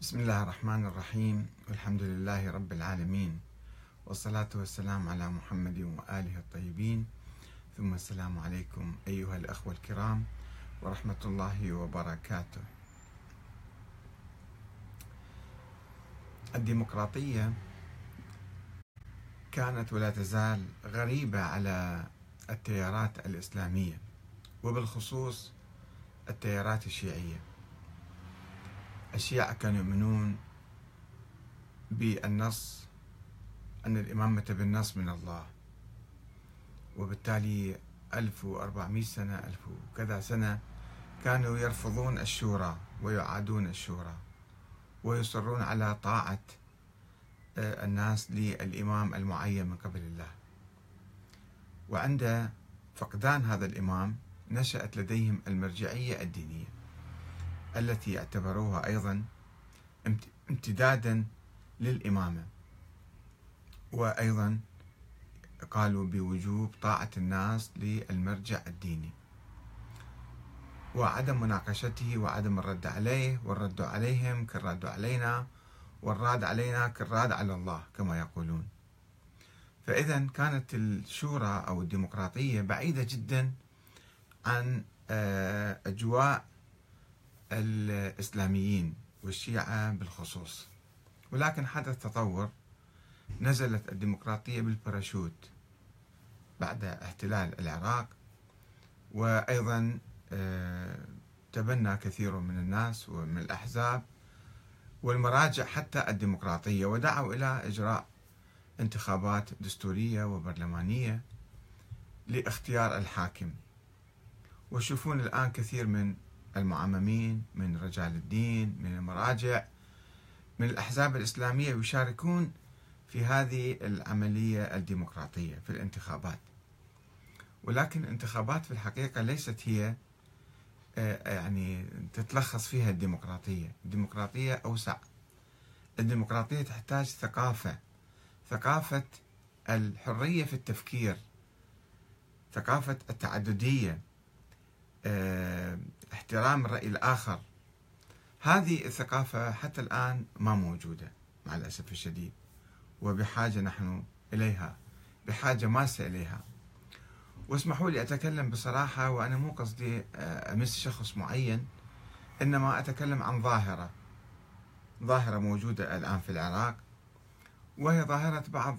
بسم الله الرحمن الرحيم. والحمد لله رب العالمين. والصلاة والسلام على محمد وآله الطيبين. ثم السلام عليكم أيها الأخوة الكرام ورحمة الله وبركاته. الديمقراطية كانت ولا تزال غريبة على التيارات الإسلامية وبالخصوص التيارات الشيعية. الشيعة كانوا يؤمنون بالنص أن الإمامة بالنص من الله. وبالتالي 1400 سنة ألف وكذا سنة كانوا يرفضون الشورى ويعادون الشورى ويصرون على طاعة آه، الناس للإمام المعين من قبل الله. وعند فقدان هذا الإمام نشأت لديهم المرجعية الدينية. التي اعتبروها أيضا امتدادا للإمامة. وأيضا قالوا بوجوب طاعة الناس للمرجع الديني. وعدم مناقشته وعدم الرد عليه والرد عليهم كالرد علينا والراد علينا كالراد على الله كما يقولون. فإذا كانت الشورى أو الديمقراطية بعيدة جدا عن آه، أجواء الإسلاميين والشيعة بالخصوص. ولكن حدث تطور نزلت الديمقراطية بالباراشوت بعد احتلال العراق وأيضا آه، تبنى كثير من الناس ومن الأحزاب والمراجع حتى الديمقراطية ودعوا إلى إجراء انتخابات دستورية وبرلمانية لاختيار الحاكم. وشوفون الآن كثير من المعممين من رجال الدين من المراجع من الأحزاب الإسلامية يشاركون في هذه العملية الديمقراطية في الانتخابات. ولكن الانتخابات في الحقيقة ليست هي آه، يعني تتلخص فيها الديمقراطية. الديمقراطية أوسع. الديمقراطية تحتاج ثقافة. ثقافة الحرية في التفكير. ثقافة التعددية. آه، احترام الرأي الآخر. هذه الثقافة حتى الآن ما موجودة مع الأسف الشديد. وبحاجة نحن إليها بحاجة ماسة إليها. واسمحوا لي أتكلم بصراحة وأنا مو قصدي آه، أمس شخص معين إنما أتكلم عن ظاهرة. ظاهرة موجودة الآن في العراق وهي ظاهرة بعض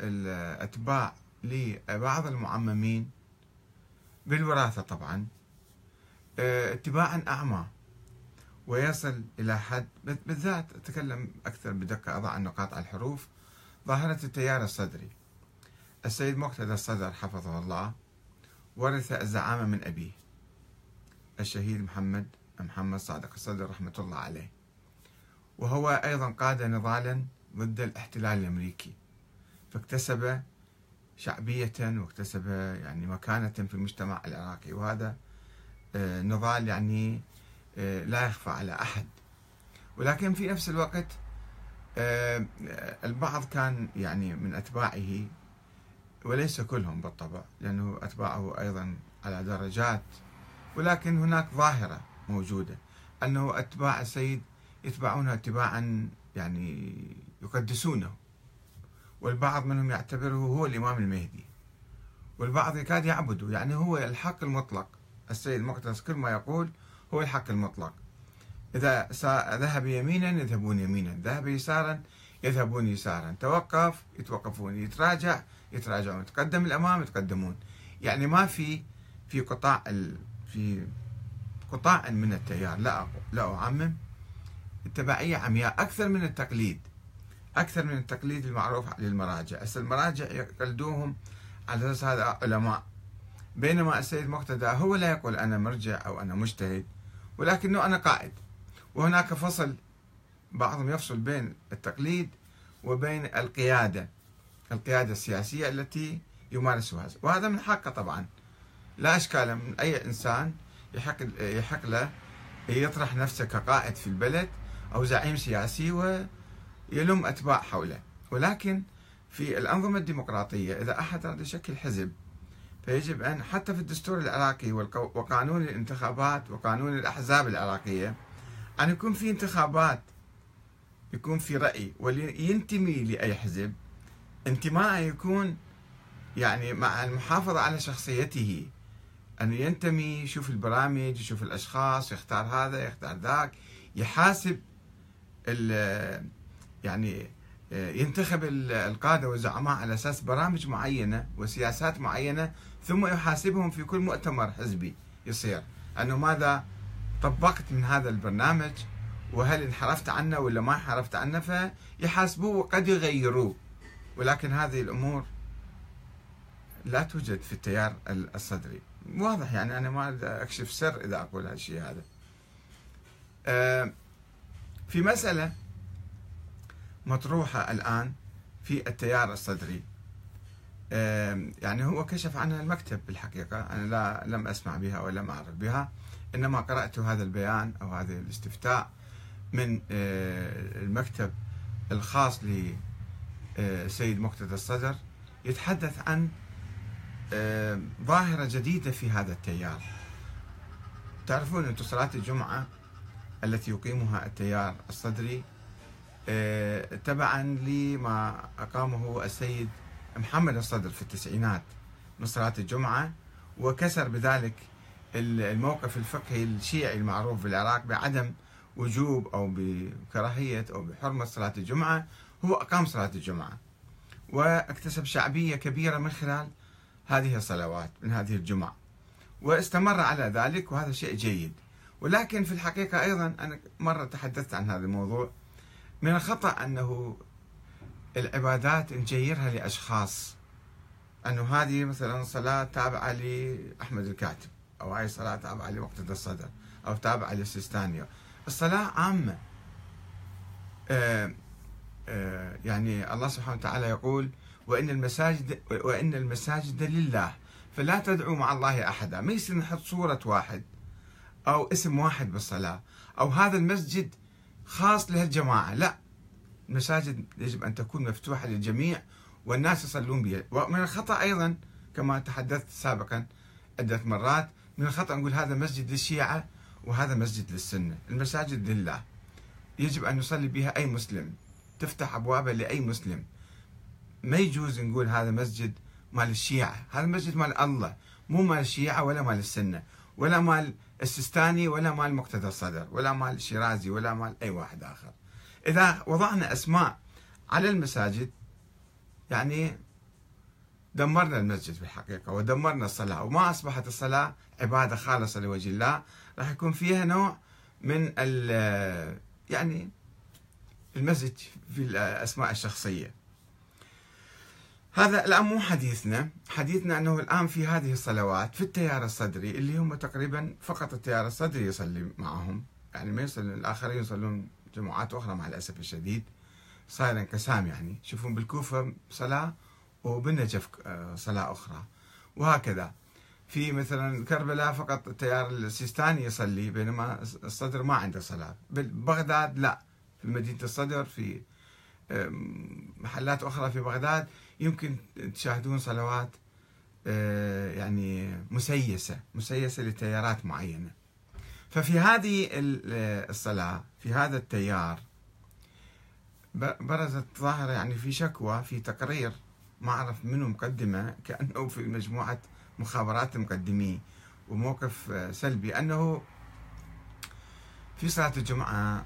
الأتباع لبعض المعممين بالوراثة طبعا. اتباعا أعمى. ويصل إلى حد بالذات أتكلم أكثر بدقة أضع النقاط على الحروف. ظاهرة التيار الصدري. السيد مقتدى الصدر حفظه الله. ورث الزعامة من أبيه. الشهيد محمد محمد صادق الصدر رحمة الله عليه. وهو أيضا قاد نضالا ضد الاحتلال الأمريكي. فاكتسب شعبية واكتسب يعني مكانة في المجتمع العراقي. وهذا آه، نضال يعني آه، لا يخفى على أحد. ولكن في نفس الوقت آه، البعض كان يعني من أتباعه وليس كلهم بالطبع لأنه أتباعه أيضا على درجات ولكن هناك ظاهرة موجودة أنه أتباع السيد يتبعونه اتباعا يعني يقدسونه. والبعض منهم يعتبره هو الإمام المهدي. والبعض يكاد يعبده يعني هو الحق المطلق. السيد مقتدس كل ما يقول هو الحق المطلق. إذا ذهب يمينا يذهبون يمينا ذهب يسارا يذهبون يسارا. توقف يتوقفون يتراجع يتراجعون. يتقدم الأمام يتقدمون. يعني ما في في قطاع في قطاع من التيار. لا لا أعمم. التبعية عمياء. أكثر من التقليد. أكثر من التقليد المعروف للمراجع. هسه المراجع يقلدوهم على أساس هذا علماء. بينما السيد مقتدى هو لا يقول أنا مرجع أو أنا مجتهد ولكنه أنا قائد. وهناك فصل بعضهم يفصل بين التقليد وبين القيادة القيادة السياسية التي يمارسها. وهذا من حقه طبعا. لا إشكال من أي إنسان يحق يحق له يطرح نفسه كقائد في البلد أو زعيم سياسي ويلم أتباع حوله. ولكن في الأنظمة الديمقراطية إذا أحد أراد يشكل حزب فيجب أن حتى في الدستور العراقي وقانون الانتخابات وقانون الأحزاب العراقية أن يكون في انتخابات يكون في رأي واللي ينتمي لأي حزب. انتماء يكون يعني مع المحافظة على شخصيته. أنه ينتمي يشوف البرامج يشوف الأشخاص يختار هذا يختار ذاك يحاسب يعني ينتخب القادة والزعماء على أساس برامج معينة وسياسات معينة ثم يحاسبهم في كل مؤتمر حزبي يصير. أنه ماذا طبقت من هذا البرنامج؟ وهل انحرفت عنه ولا ما انحرفت عنه؟ فيحاسبوه وقد يغيروه. ولكن هذه الأمور لا توجد في التيار الصدري. واضح يعني أنا ما أكشف سر إذا أقول هالشيء هذا. آه، في مسألة مطروحة الآن في التيار الصدري. يعني هو كشف عنها المكتب بالحقيقة. أنا لا لم أسمع بها ولا لم أعرف بها. إنما قرأت هذا البيان أو هذا الاستفتاء من آه، المكتب الخاص لسيد مقتدى الصدر. يتحدث عن ظاهرة جديدة في هذا التيار. تعرفون أنتم صلاة الجمعة التي يقيمها التيار الصدري آه، تبعا لما أقامه السيد محمد الصدر في التسعينات من صلاة الجمعة وكسر بذلك الموقف الفقهي الشيعي المعروف في العراق بعدم وجوب أو بكراهية أو بحرمة صلاة الجمعة. هو أقام صلاة الجمعة واكتسب شعبية كبيرة من خلال هذه الصلوات من هذه الجمعة واستمر على ذلك وهذا شيء جيد. ولكن في الحقيقة أيضا أنا مرة تحدثت عن هذا الموضوع. من الخطأ أنه العبادات نجيرها لأشخاص. أنه هذه مثلا صلاة تابعة لأحمد الكاتب أو هاي صلاة تابعة لمقتدى الصدر أو تابعة للسيستاني الصلاة عامة. آه آه يعني الله سبحانه وتعالى يقول وإن المساجد وإن المساجد لله فلا تدعوا مع الله أحدا. ما يصير نحط صورة واحد أو اسم واحد بالصلاة أو هذا المسجد خاص لهالجماعة. لا المساجد يجب أن تكون مفتوحة للجميع والناس يصلون بها. ومن الخطأ أيضا كما تحدثت سابقا عدة مرات من الخطأ نقول هذا مسجد للشيعة وهذا مسجد للسنة. المساجد لله. يجب أن يصلي بها أي مسلم. تفتح أبوابها لأي مسلم. ما يجوز نقول هذا مسجد مال الشيعة. هذا مسجد مال الله مو مال الشيعة ولا مال السنة ولا مال السستاني ولا مال مقتدى الصدر ولا مال الشيرازي ولا مال أي واحد آخر. إذا وضعنا أسماء على المساجد يعني دمرنا المسجد في الحقيقة ودمرنا الصلاة. وما أصبحت الصلاة عبادة خالصة لوجه الله راح يكون فيها نوع من يعني المزج في الأسماء الشخصية. هذا الآن مو حديثنا. حديثنا أنه الآن في هذه الصلوات في التيار الصدري اللي هم تقريبا فقط التيار الصدري يصلي معهم. يعني ما يصلي الآخرين يصلون جماعات أخرى مع الأسف الشديد. صاير انقسام يعني. شوفون بالكوفة صلاة وبالنجف آه، صلاة أخرى. وهكذا. في مثلا كربلاء فقط التيار السيستاني يصلي بينما الصدر ما عنده صلاة. بغداد لا. في مدينة الصدر في محلات أخرى في بغداد يمكن تشاهدون صلوات آه، يعني مسيسة مسيسة لتيارات معينة. ففي هذه الصلاة في هذا التيار برزت ظاهرة يعني في شكوى في تقرير ما أعرف منه مقدمة كأنه في مجموعة مخابرات مقدمين وموقف آه، سلبي أنه في صلاة الجمعة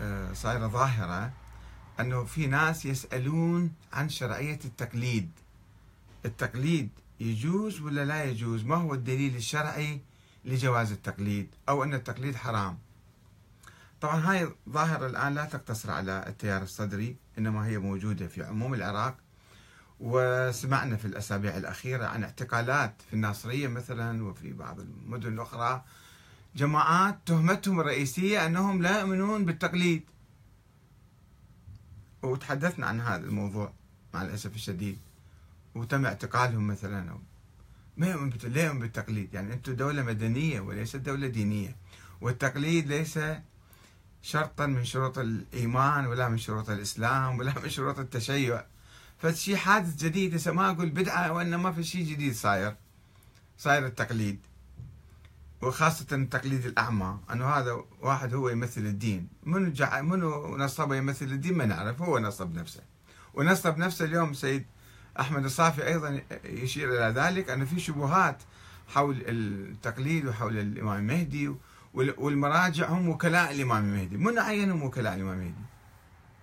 آه، صايرة ظاهرة أنه في ناس يسألون عن شرعية التقليد. التقليد يجوز ولا لا يجوز؟ ما هو الدليل الشرعي لجواز التقليد أو أن التقليد حرام؟ طبعا هاي ظاهرة الآن لا تقتصر على التيار الصدري إنما هي موجودة في عموم العراق. وسمعنا في الأسابيع الأخيرة عن اعتقالات في الناصرية مثلا وفي بعض المدن الأخرى. جماعات تهمتهم الرئيسية أنهم لا يؤمنون بالتقليد. وتحدثنا عن هذا الموضوع مع الأسف الشديد وتم اعتقالهم مثلا أو ما يؤمن لا يؤمن بالتقليد. يعني أنتم دولة مدنية وليست دولة دينية والتقليد ليس شرطا من شروط الإيمان ولا من شروط الإسلام ولا من شروط التشيع. فشي حادث جديد هسه ما أقول بدعة وإنما في شيء جديد صاير صاير التقليد. وخاصة التقليد الأعمى أنه هذا واحد هو يمثل الدين. منو, جع... منو نصبه يمثل الدين؟ ما نعرف هو نصب نفسه. ونصب نفسه اليوم سيد أحمد الصافي أيضا يشير إلى ذلك أن في شبهات حول التقليد وحول الإمام المهدي والمراجع هم وكلاء الإمام المهدي من عينهم وكلاء الإمام المهدي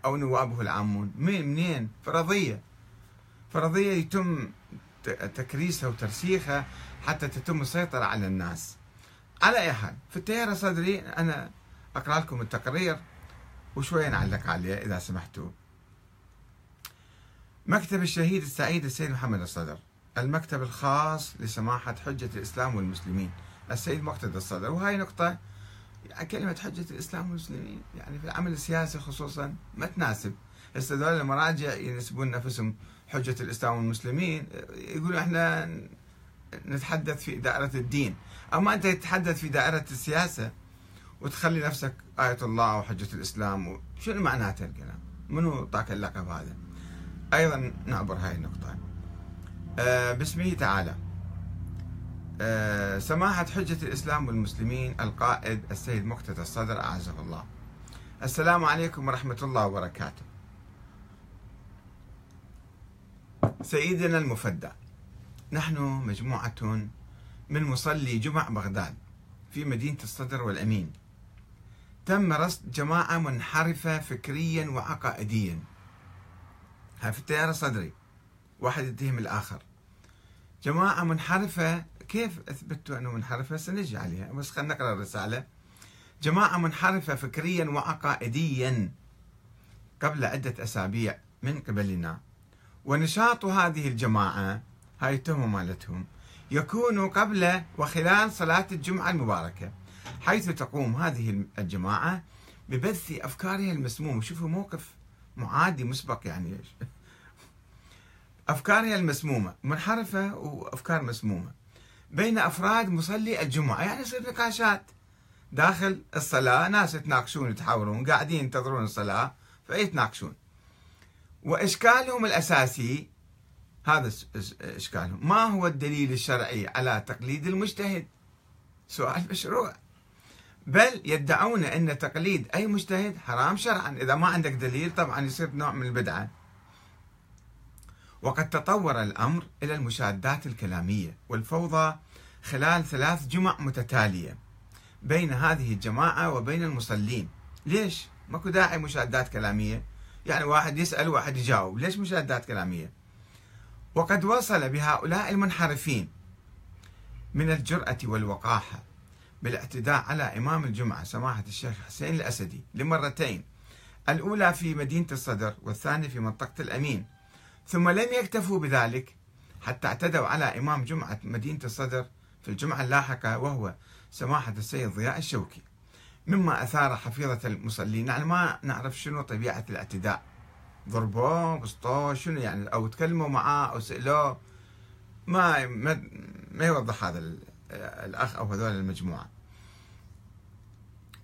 أو نوابه العامون من منين؟ فرضية. فرضية يتم تكريسها وترسيخها حتى تتم السيطرة على الناس. على أي حال في التيار الصدري أنا أقرأ لكم التقرير وشوية نعلق عليه إذا سمحتوا. مكتب الشهيد السعيد السيد محمد الصدر المكتب الخاص لسماحة حجة الإسلام والمسلمين. السيد مقتدى الصدر وهاي نقطة كلمة حجة الإسلام والمسلمين يعني في العمل السياسي خصوصا ما تناسب. هسه المراجع ينسبون نفسهم حجة الإسلام والمسلمين يقولوا إحنا نتحدث في دائرة الدين. أما أنت تتحدث في دائرة السياسة وتخلي نفسك آية الله وحجة الإسلام شنو معناته الكلام؟ منو طاك اللقب هذا؟ أيضا نعبر هاي النقطة. آه باسمه تعالى. آه سماحة حجة الإسلام والمسلمين القائد السيد مقتدى الصدر أعزه الله. السلام عليكم ورحمة الله وبركاته. سيدنا المفدى. نحن مجموعة من مصلي جمع بغداد في مدينة الصدر والأمين. تم رصد جماعة منحرفة فكريا وعقائديا. هاي في التيار الصدري واحد يتهم الآخر. جماعة منحرفة كيف أثبتوا أنه منحرفة؟ سنجي عليها بس خلينا نقرأ الرسالة. جماعة منحرفة فكريا وعقائديا قبل عدة أسابيع من قبلنا. ونشاط هذه الجماعة هاي التهمة مالتهم. يكون قبل وخلال صلاة الجمعة المباركة حيث تقوم هذه الجماعة ببث أفكارها المسمومة. شوفوا موقف معادي مسبق يعني. أفكارها المسمومة منحرفة وأفكار مسمومة. بين أفراد مصلي الجمعة يعني يصير نقاشات. داخل الصلاة ناس يتناقشون يتحاورون قاعدين ينتظرون الصلاة فيتناقشون. وإشكالهم الأساسي هذا إشكالهم ما هو الدليل الشرعي على تقليد المجتهد؟ سؤال مشروع. بل يدعون أن تقليد أي مجتهد حرام شرعا. إذا ما عندك دليل طبعا يصير نوع من البدعة. وقد تطور الأمر إلى المشادات الكلامية والفوضى خلال ثلاث جمع متتالية بين هذه الجماعة وبين المصلين. ليش؟ ماكو داعي مشادات كلامية. يعني واحد يسأل وواحد يجاوب. ليش مشادات كلامية؟ وقد وصل بهؤلاء المنحرفين من الجرأة والوقاحة بالاعتداء على إمام الجمعة سماحة الشيخ حسين الأسدي لمرتين الأولى في مدينة الصدر والثانية في منطقة الأمين. ثم لم يكتفوا بذلك حتى اعتدوا على إمام جمعة مدينة الصدر في الجمعة اللاحقة وهو سماحة السيد ضياء الشوكي. مما أثار حفيظة المصلين يعني ما نعرف شنو طبيعة الاعتداء. ضربوه بسطوه شنو يعني؟ أو تكلموا معاه أو سألوه. ما ما, ما يوضح هذا الأخ أو هذول المجموعة.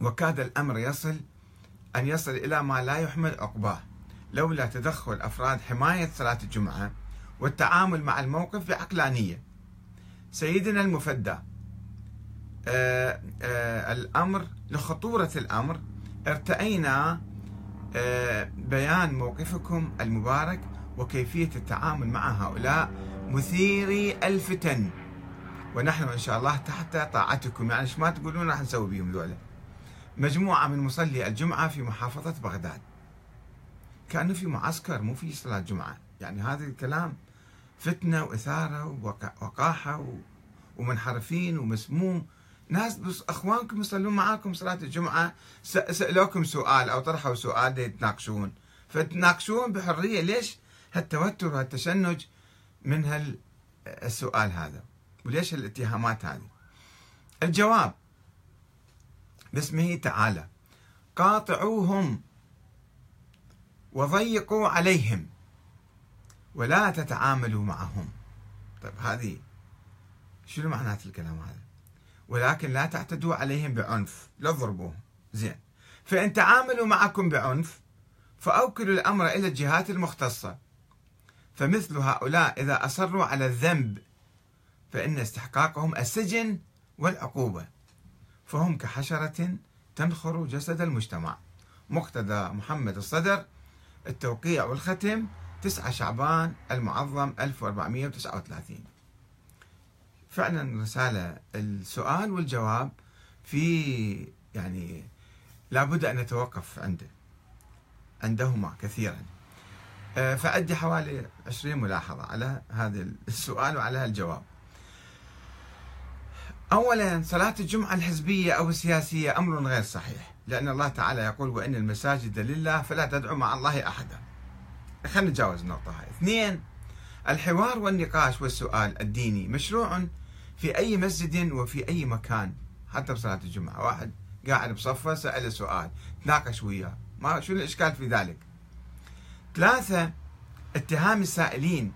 وكاد الأمر يصل أن يصل إلى ما لا يحمل عقباه. لولا تدخل أفراد حماية صلاة الجمعة والتعامل مع الموقف بعقلانية. سيدنا المفدى آه آه الأمر لخطورة الأمر ارتأينا بيان موقفكم المبارك وكيفية التعامل مع هؤلاء مثيري الفتن. ونحن إن شاء الله تحت طاعتكم. يعني ما تقولون راح نسوي بهم ذولا. مجموعة من مصلي الجمعة في محافظة بغداد. كأنه في معسكر مو في صلاة جمعة. يعني هذا الكلام فتنة وإثارة ووقاحة ومنحرفين ومسموم. ناس أخوانكم يصلون معاكم صلاة الجمعة سألوكم سؤال أو طرحوا سؤال يتناقشون فتناقشون بحرية ليش هالتوتر وهالتشنج من هالسؤال هذا؟ وليش الاتهامات هذه؟ الجواب باسمه تعالى. قاطعوهم وضيقوا عليهم ولا تتعاملوا معهم. طيب هذه شنو معنات الكلام هذا؟ ولكن لا تعتدوا عليهم بعنف. لا تضربوهم. زين. فإن تعاملوا معكم بعنف فأوكلوا الأمر إلى الجهات المختصة. فمثل هؤلاء إذا أصروا على الذنب فإن استحقاقهم السجن والعقوبة. فهم كحشرة تنخر جسد المجتمع. مقتدى محمد الصدر التوقيع والختم 9 شعبان المعظم 1439 فعلا رسالة. السؤال والجواب في يعني لابد أن نتوقف عنده عندهما كثيرا. آه، فعندي حوالي 20 ملاحظة على هذا السؤال وعلى الجواب. أولا صلاة الجمعة الحزبية أو السياسية أمر غير صحيح لأن الله تعالى يقول وإن المساجد لله فلا تدعوا مع الله أحدا. خلينا نتجاوز النقطة هاي. اثنين الحوار والنقاش والسؤال الديني مشروع في أي مسجد وفي أي مكان حتى بصلاة الجمعة. واحد قاعد بصفه سأله سؤال تناقش وياه. ما شو الإشكال في ذلك؟ ثلاثة اتهام السائلين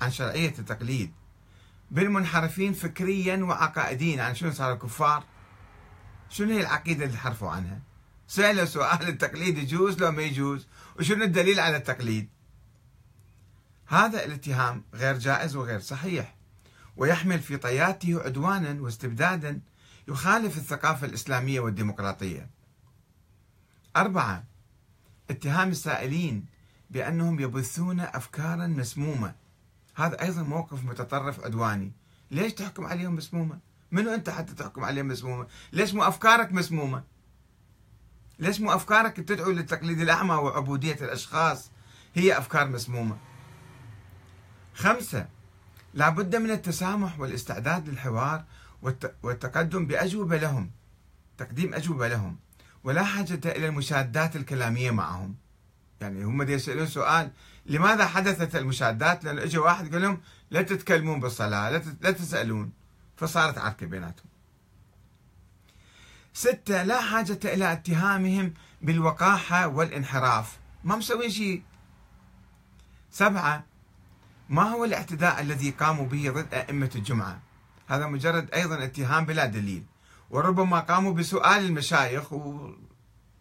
عن شرعية التقليد بالمنحرفين فكريا وعقائديا. يعني شنو صاروا كفار شنو هي العقيدة اللي حرفوا عنها؟ سألوا سؤال التقليد يجوز لو ما يجوز؟ وشنو الدليل على التقليد؟ هذا الاتهام غير جائز وغير صحيح ويحمل في طياته عدوانا واستبدادا يخالف الثقافة الإسلامية والديمقراطية. أربعة اتهام السائلين بأنهم يبثون أفكارا مسمومة. هذا أيضا موقف متطرف عدواني. ليش تحكم عليهم مسمومة؟ منو أنت حتى تحكم عليهم مسمومة؟ ليش مو أفكارك مسمومة؟ ليش مو أفكارك تدعو للتقليد الأعمى وعبودية الأشخاص؟ هي أفكار مسمومة. خمسة لا بد من التسامح والاستعداد للحوار والتقدم بأجوبة لهم تقديم أجوبة لهم ولا حاجة إلى المشادات الكلامية معهم. يعني هم يسألون سؤال لماذا حدثت المشادات؟ لأن اجى واحد قال لهم لا تتكلمون بالصلاة لا تسألون. فصارت عركة بيناتهم. ستة لا حاجة إلى اتهامهم بالوقاحة والانحراف. ما مسوين شيء. سبعة ما هو الاعتداء الذي قاموا به ضد أئمة الجمعة؟ هذا مجرد أيضا اتهام بلا دليل وربما قاموا بسؤال المشايخ.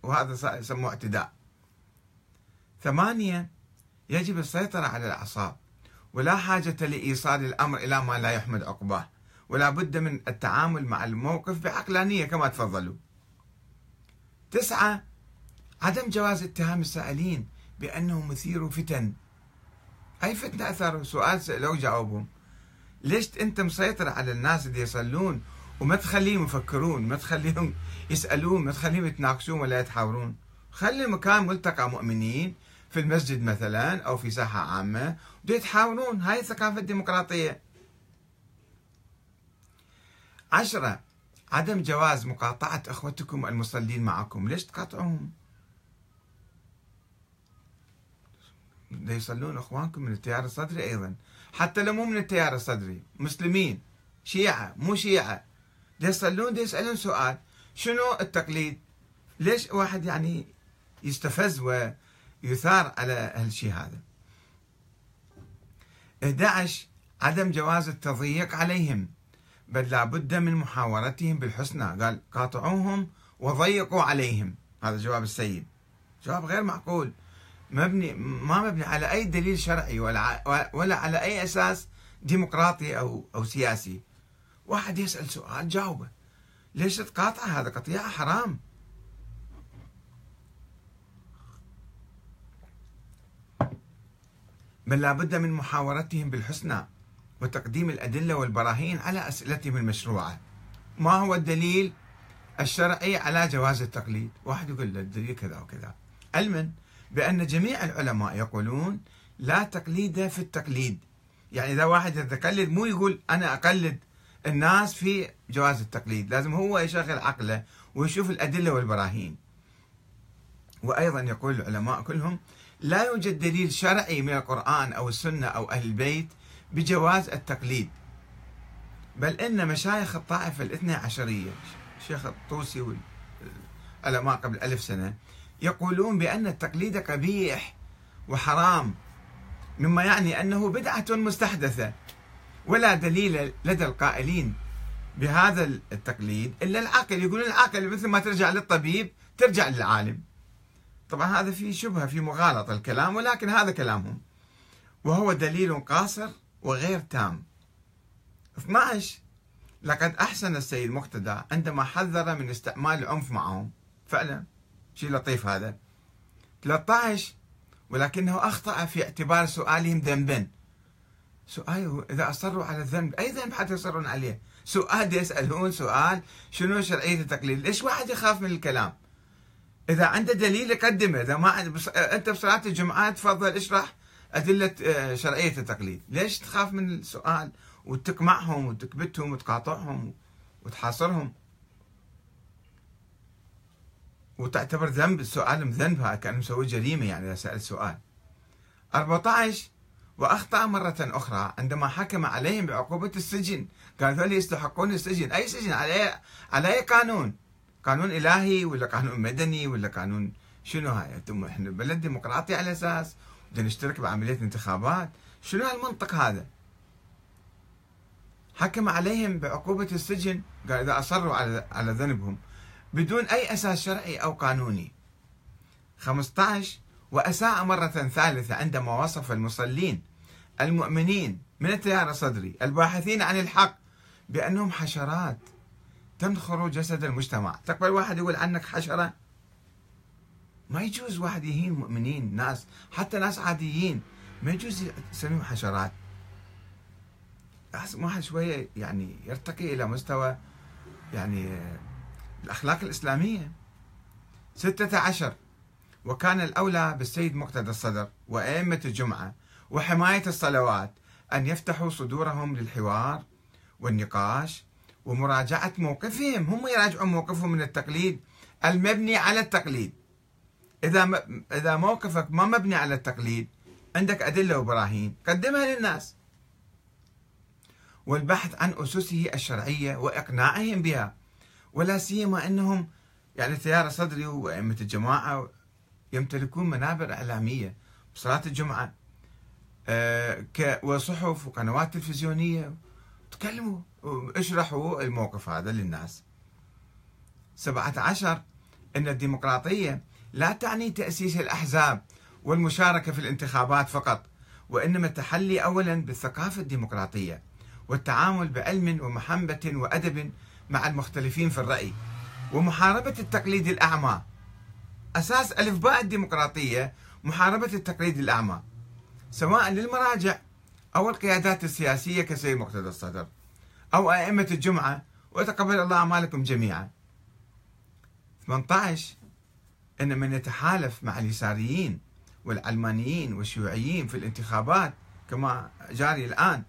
وهذا يسموه اعتداء. ثمانية يجب السيطرة على الأعصاب ولا حاجة لإيصال الأمر إلى ما لا يحمد عقباه ولا بد من التعامل مع الموقف بعقلانية كما تفضلوا. تسعة عدم جواز اتهام السائلين بأنهم مثيروا فتن. أي فتنة أثروا سؤال سألوه جاوبهم. ليش أنت مسيطر على الناس اللي يصلون وما تخليهم يفكرون ما تخليهم يسألون ما تخليهم يتناقشون ولا يتحاورون؟ خلي مكان ملتقى مؤمنين في المسجد مثلا أو في ساحة عامة ويتحاورون هاي الثقافة الديمقراطية. عشرة عدم جواز مقاطعة أخوتكم المصلين معكم. ليش تقاطعوهم؟ يصلون اخوانكم من التيار الصدري أيضا. حتى لو مو من التيار الصدري مسلمين شيعة مو شيعة. يصلون يسألون سؤال شنو التقليد؟ ليش واحد يعني يستفز ويثار على هالشيء هذا؟ 11 عدم جواز التضييق عليهم بل لابد من محاورتهم بالحسنى. قال قاطعوهم وضيقوا عليهم. هذا جواب السيد. جواب غير معقول. مبني ما مبني على أي دليل شرعي ولا ولا على أي أساس ديمقراطي أو أو سياسي. واحد يسأل سؤال جاوبه. ليش تقاطع هذا قطيعه حرام. بل لابد من محاورتهم بالحسنى وتقديم الأدلة والبراهين على أسئلتهم المشروعة. ما هو الدليل الشرعي على جواز التقليد؟ واحد يقول له الدليل كذا وكذا. علما بأن جميع العلماء يقولون لا تقليد في التقليد. يعني إذا واحد يتقلد مو يقول أنا أقلد الناس في جواز التقليد لازم هو يشغل عقله ويشوف الأدلة والبراهين. وأيضا يقول العلماء كلهم لا يوجد دليل شرعي من القرآن أو السنة أو أهل البيت بجواز التقليد. بل إن مشايخ الطائفة الاثنى عشرية الشيخ الطوسي والعلماء قبل ألف سنة يقولون بأن التقليد قبيح وحرام مما يعني أنه بدعة مستحدثة. ولا دليل لدى القائلين بهذا التقليد إلا العقل يقولون العقل مثل ما ترجع للطبيب ترجع للعالم. طبعا هذا في شبهة في مغالطة الكلام ولكن هذا كلامهم. وهو دليل قاصر وغير تام. 12 لقد أحسن السيد مقتدى عندما حذر من استعمال العنف معهم. فعلا. شيء لطيف هذا. 13 ولكنه أخطأ في اعتبار سؤالهم ذنبا. سؤال إذا أصروا على الذنب أي ذنب حتى يصرون عليه؟ سؤال يسألون سؤال شنو شرعية التقليد ليش واحد يخاف من الكلام؟ إذا عنده دليل يقدمه. إذا ما أنت بصلاة الجمعة تفضل اشرح أدلة آه، شرعية التقليد ليش تخاف من السؤال؟ وتقمعهم وتكبتهم وتقاطعهم وتحاصرهم. وتعتبر ذنب السؤال ذنب كأنه مسوي جريمة يعني إذا سأل سؤال. 14 وأخطأ مرة أخرى عندما حكم عليهم بعقوبة السجن. قال ذول يستحقون السجن. أي سجن؟ على على أي قانون؟ قانون إلهي ولا قانون مدني ولا قانون شنو هاي؟ أنتم إحنا بلد ديمقراطي على أساس بدنا نشترك بعملية انتخابات. شنو هالمنطق هذا؟ حكم عليهم بعقوبة السجن. قال إذا أصروا على على ذنبهم بدون أي أساس شرعي أو قانوني. 15 وأساء مرة ثالثة عندما وصف المصلين المؤمنين من التيار الصدري الباحثين عن الحق بأنهم حشرات تنخر جسد المجتمع. تقبل واحد يقول عنك حشرة؟ ما يجوز واحد يهين مؤمنين ناس حتى ناس عاديين. ما يجوز يسميهم حشرات. واحد شوية يعني يرتقي إلى مستوى يعني الأخلاق الإسلامية. ستة عشر. وكان الأولى بالسيد مقتدى الصدر وأئمة الجمعة وحماية الصلوات أن يفتحوا صدورهم للحوار والنقاش ومراجعة موقفهم. هم يراجعون موقفهم من التقليد المبني على التقليد. إذا إذا موقفك ما مبني على التقليد عندك أدلة وبراهين قدمها للناس. والبحث عن أسسه الشرعية وإقناعهم بها. ولا سيما أنهم يعني التيار الصدري وأئمة الجماعة يمتلكون منابر إعلامية بصلاة الجمعة. آه، وصحف وقنوات تلفزيونية. تكلموا اشرحوا الموقف هذا للناس. 17 أن الديمقراطية لا تعني تأسيس الأحزاب والمشاركة في الانتخابات فقط وإنما التحلي أولا بالثقافة الديمقراطية والتعامل بعلم ومحبة وأدب مع المختلفين في الرأي. ومحاربة التقليد الأعمى. أساس ألفباء الديمقراطية محاربة التقليد الأعمى. سواء للمراجع أو القيادات السياسية كسيد مقتدى الصدر. أو أئمة الجمعة. وتقبل الله أعمالكم جميعا. 18 أن من يتحالف مع اليساريين والعلمانيين والشيوعيين في الانتخابات كما جاري الآن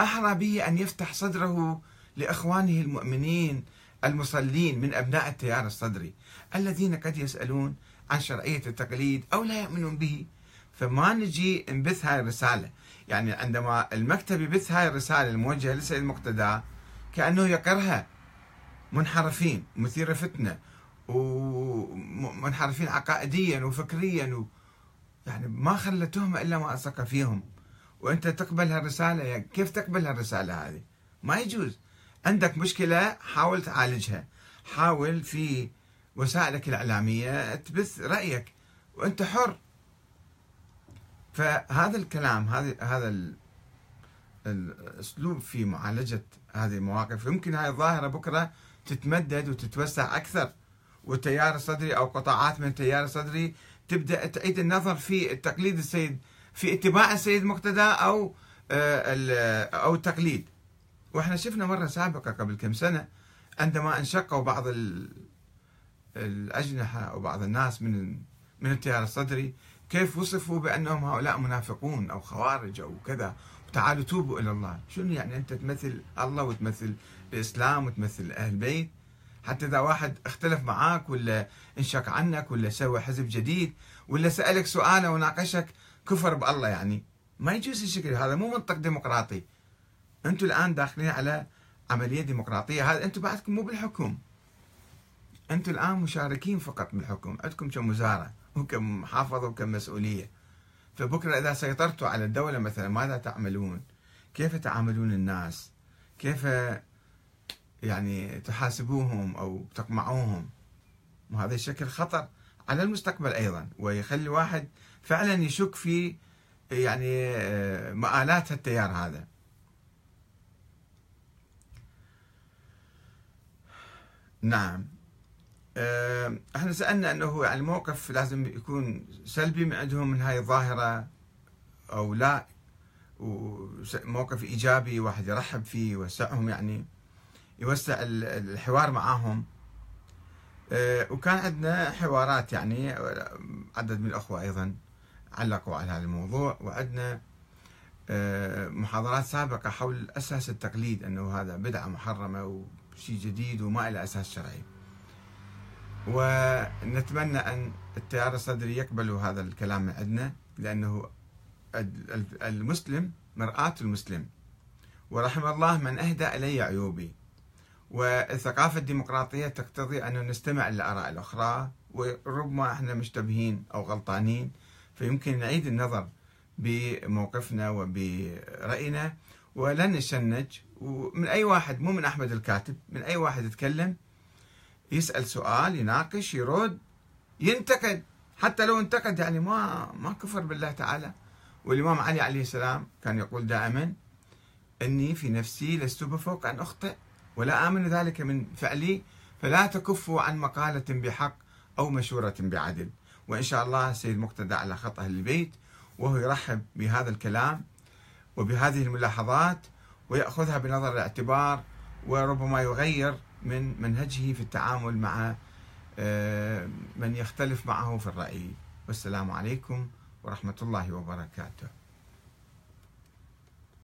أحرى به أن يفتح صدره لإخوانه المؤمنين المصلين من أبناء التيار الصدري الذين قد يسألون عن شرعية التقليد أو لا يؤمنون به. فما نجي نبث هاي الرسالة؟ يعني عندما المكتب يبث هاي الرسالة الموجهة للسيد المقتدى كأنه يقرها. منحرفين مثيرة فتنة ومنحرفين عقائديا وفكريا و يعني ما خلى تهمة إلا ما ألصق فيهم. وأنت تقبل هالرسالة يعني كيف تقبل هالرسالة هذه؟ ما يجوز. عندك مشكلة حاول تعالجها. حاول في وسائلك الإعلامية تبث رأيك وأنت حر. فهذا الكلام هذا هذا الأسلوب في معالجة هذه المواقف. يمكن هاي الظاهرة بكرة تتمدد وتتوسع أكثر. والتيار الصدري أو قطاعات من التيار الصدري تبدأ تعيد النظر في التقليد السيد في اتباع السيد مقتدى أو آه، أو التقليد وإحنا شفنا مرة سابقة قبل كم سنة عندما انشقوا بعض الأجنحة أو بعض الناس من من التيار الصدري كيف وصفوا بأنهم هؤلاء منافقون أو خوارج أو كذا؟ تعالوا توبوا إلى الله. شنو يعني أنت تمثل الله وتمثل الإسلام وتمثل أهل البيت حتى إذا واحد اختلف معاك ولا انشق عنك ولا سوى حزب جديد ولا سألك سؤال وناقشك كفر بالله يعني. ما يجوز الشكل هذا مو منطق ديمقراطي. أنتم الآن داخلين على عملية ديمقراطية. هذا أنتم بعدكم مو بالحكم. أنتم الآن مشاركين فقط بالحكم. عندكم كم وزارة وكم محافظة وكم مسؤولية. فبكرة إذا سيطرتوا على الدولة مثلا ماذا تعملون؟ كيف تعاملون الناس؟ كيف يعني تحاسبوهم أو تقمعوهم؟ وهذا الشكل خطر على المستقبل أيضا ويخلي الواحد فعلا يشك في يعني مآلات التيار هذا. نعم. آه، إحنا سألنا انه يعني الموقف لازم يكون سلبي من عندهم من هاي الظاهرة أو لا وموقف ايجابي واحد يرحب فيه يوسعهم يعني يوسع الحوار معاهم. آه، وكان عندنا حوارات يعني عدد من الاخوة أيضا علقوا على هذا الموضوع وعندنا آه، محاضرات سابقة حول أساس التقليد انه هذا بدعة محرمة وشيء جديد وما له أساس شرعي. ونتمنى أن التيار الصدري يقبلوا هذا الكلام من عندنا لأنه المسلم مرآة المسلم. ورحم الله من أهدى إلي عيوبي. والثقافة الديمقراطية تقتضي أن نستمع للآراء الأخرى وربما إحنا مشتبهين أو غلطانين فيمكن نعيد النظر بموقفنا وبرأينا. ولن نشنج ومن أي واحد مو من أحمد الكاتب من أي واحد يتكلم يسأل سؤال يناقش يرد ينتقد. حتى لو انتقد يعني ما ما كفر بالله تعالى. والإمام علي عليه السلام كان يقول دائما إني في نفسي لست بفوق أن أخطئ ولا آمن ذلك من فعلي فلا تكفوا عن مقالة بحق أو مشورة بعدل. وإن شاء الله سيد مقتدى على خط أهل البيت وهو يرحب بهذا الكلام وبهذه الملاحظات. ويأخذها بنظر الاعتبار وربما يغير من منهجه في التعامل مع آه، من يختلف معه في الرأي. والسلام عليكم ورحمة الله وبركاته.